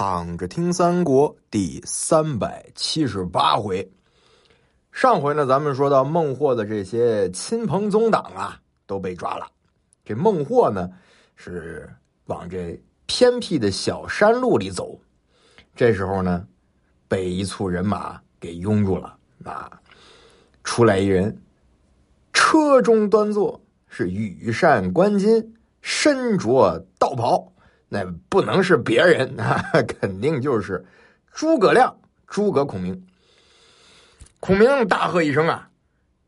躺着听三国第三百七十八回。上回呢，咱们说到孟获的这些亲朋宗党啊都被抓了。这孟获呢是往这偏僻的小山路里走，这时候呢被一簇人马给拥住了。啊，出来一人，车中端坐，是羽扇纶巾，身着道袍。那不能是别人啊，肯定就是诸葛亮、诸葛孔明。孔明大喝一声啊，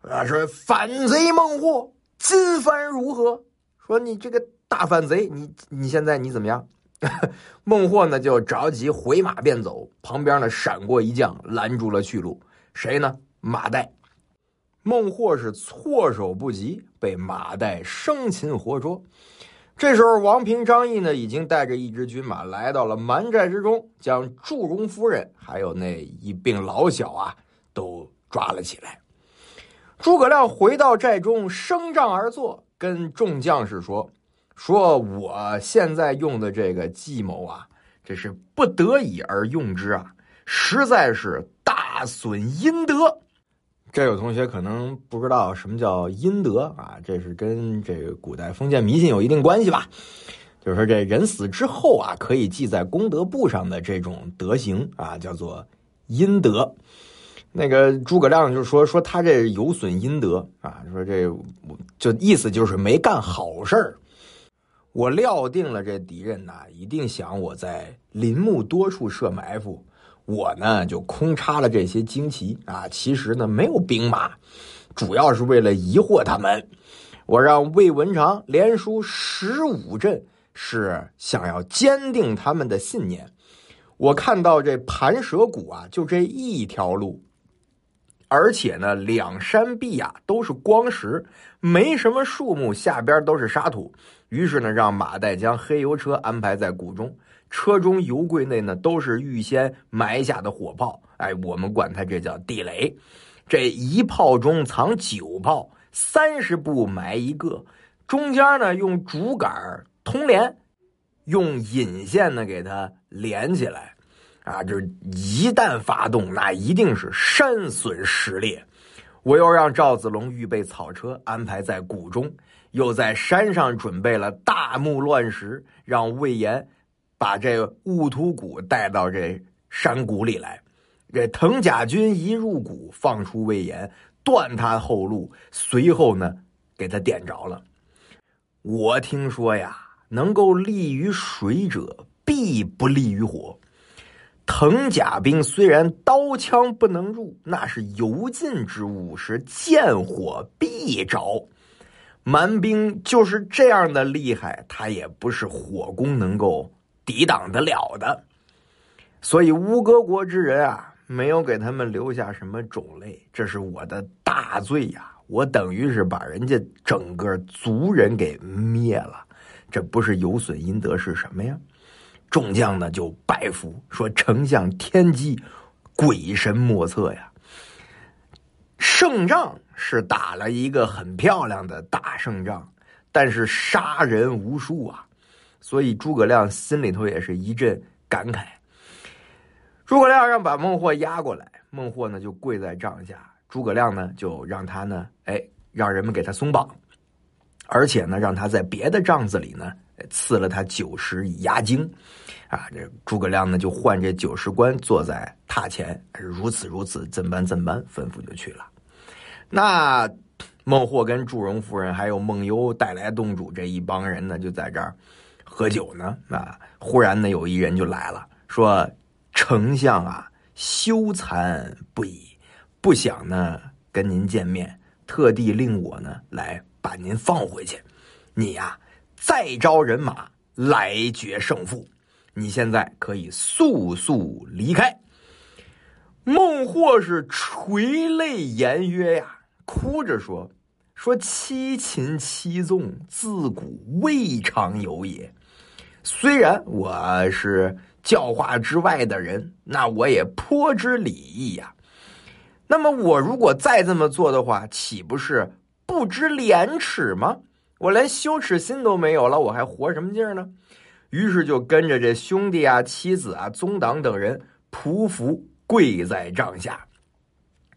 啊说：“反贼孟获，今番如何？”说你这个大反贼，你你现在你怎么样？孟获呢就着急回马便走，旁边呢闪过一将拦住了去路，谁呢？马岱。孟获是措手不及，被马岱生擒活捉。这时候，王平、张翼呢，已经带着一支军马来到了蛮寨之中，将祝融夫人还有那一并老小啊，都抓了起来。诸葛亮回到寨中，升帐而坐，跟众将士说：“说我现在用的这个计谋啊，这是不得已而用之啊，实在是大损阴德。”这有同学可能不知道什么叫阴德啊，这是跟这个古代封建迷信有一定关系吧？就是说这人死之后啊，可以记在功德簿上的这种德行啊，叫做阴德。那个诸葛亮就说说他这有损阴德啊，说这就意思就是没干好事儿。我料定了这敌人呐，一定想我在林木多处设埋伏。我呢就空插了这些旌旗啊，其实呢没有兵马，主要是为了疑惑他们。我让魏文长连输十五阵，是想要坚定他们的信念。我看到这盘蛇谷啊，就这一条路，而且呢两山壁啊都是光石，没什么树木，下边都是沙土。于是呢，让马岱将黑油车安排在谷中。车中油柜内呢，都是预先埋下的火炮。哎，我们管它这叫地雷。这一炮中藏九炮，三十步埋一个，中间呢用竹竿通连，用引线呢给它连起来。啊，这一旦发动，那一定是山损石裂。我又让赵子龙预备草车，安排在谷中，又在山上准备了大木乱石，让魏延。把这兀突骨带到这山谷里来，这藤甲军一入谷，放出魏延，断他后路。随后呢，给他点着了。我听说呀，能够立于水者，必不利于火。藤甲兵虽然刀枪不能入，那是油尽之物，是见火必着。蛮兵就是这样的厉害，他也不是火攻能够。抵挡得了的，所以乌戈国之人啊，没有给他们留下什么种类，这是我的大罪呀！我等于是把人家整个族人给灭了，这不是有损阴德是什么呀？众将呢就拜服，说丞相天机，鬼神莫测呀！胜仗是打了一个很漂亮的大胜仗，但是杀人无数啊！所以诸葛亮心里头也是一阵感慨。诸葛亮让把孟获押过来，孟获呢就跪在帐下，诸葛亮呢就让他呢，哎，让人们给他松绑，而且呢让他在别的帐子里呢赐了他九十押惊，啊，这诸葛亮呢就换这九十官坐在榻前，如此如此，怎般怎般，吩咐就去了。那孟获跟祝融夫人还有孟优带来洞主这一帮人呢，就在这儿。喝酒呢啊！忽然呢，有一人就来了，说：“丞相啊，羞惭不已，不想呢跟您见面，特地令我呢来把您放回去。你呀，再招人马来决胜负。你现在可以速速离开。”孟获是垂泪言曰：“呀，哭着说，说七擒七纵，自古未尝有也。”虽然我是教化之外的人，那我也颇知礼义呀。那么我如果再这么做的话，岂不是不知廉耻吗？我连羞耻心都没有了，我还活什么劲儿呢？于是就跟着这兄弟啊、妻子啊、宗党等人匍匐跪在帐下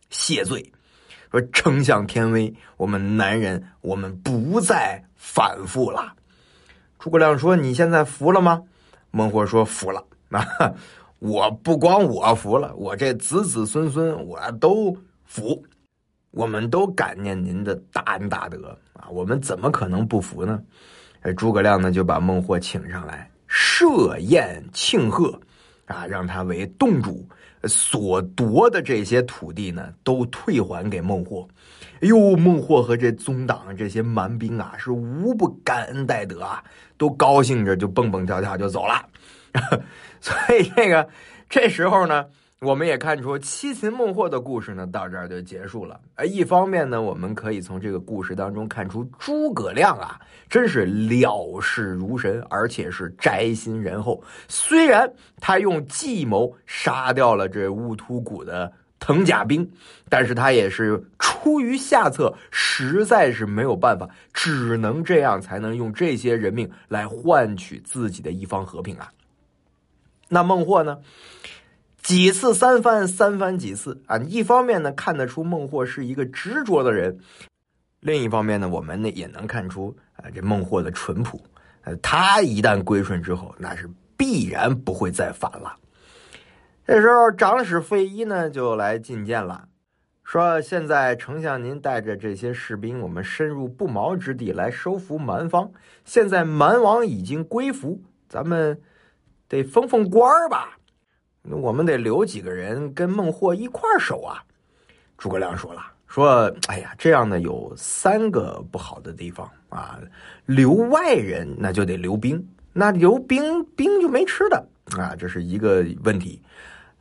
谢罪，说：“丞相天威，我们男人我们不再反复了。”诸葛亮说：“你现在服了吗？”孟获说：“服了啊！我不光我服了，我这子子孙孙我都服。我们都感念您的大恩大德啊！我们怎么可能不服呢？”诸葛亮呢就把孟获请上来设宴庆贺，啊，让他为洞主，所夺的这些土地呢都退还给孟获。哎呦，孟获和这宗党这些蛮兵啊是无不感恩戴德啊，都高兴着就蹦蹦跳跳就走了。所以这个这时候呢。我们也看出七擒孟获的故事呢，到这儿就结束了。呃，一方面呢，我们可以从这个故事当中看出诸葛亮啊，真是料事如神，而且是宅心仁厚。虽然他用计谋杀掉了这乌突谷的藤甲兵，但是他也是出于下策，实在是没有办法，只能这样才能用这些人命来换取自己的一方和平啊。那孟获呢？几次三番，三番几次啊！一方面呢，看得出孟获是一个执着的人；另一方面呢，我们呢也能看出啊，这孟获的淳朴。呃，他一旦归顺之后，那是必然不会再反了。这时候，长史费祎呢就来觐见了，说：“现在丞相您带着这些士兵，我们深入不毛之地来收服蛮方。现在蛮王已经归服，咱们得封封官儿吧。”那我们得留几个人跟孟获一块守啊！诸葛亮说了：“说，哎呀，这样呢有三个不好的地方啊。留外人那就得留兵，那留兵兵就没吃的啊，这是一个问题。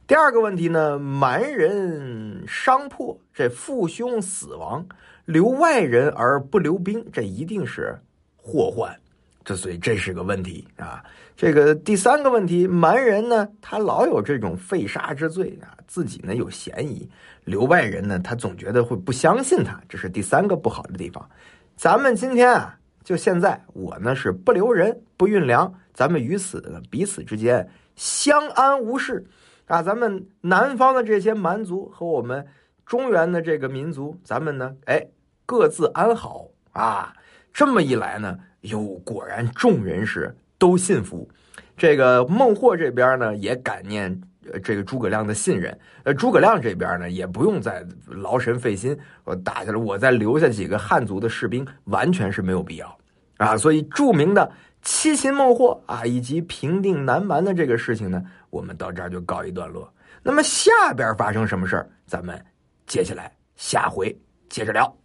第二个问题呢，蛮人伤破，这父兄死亡，留外人而不留兵，这一定是祸患。”这所以这是个问题啊！这个第三个问题，蛮人呢，他老有这种废杀之罪啊，自己呢有嫌疑，留外人呢，他总觉得会不相信他，这是第三个不好的地方。咱们今天啊，就现在，我呢是不留人，不运粮，咱们于此彼此之间相安无事啊！咱们南方的这些蛮族和我们中原的这个民族，咱们呢，哎，各自安好啊！这么一来呢。哟，果然众人是都信服。这个孟获这边呢，也感念这个诸葛亮的信任。呃，诸葛亮这边呢，也不用再劳神费心，我打下来，我再留下几个汉族的士兵，完全是没有必要啊。所以，著名的七擒孟获啊，以及平定南蛮的这个事情呢，我们到这儿就告一段落。那么下边发生什么事儿，咱们接下来下回接着聊。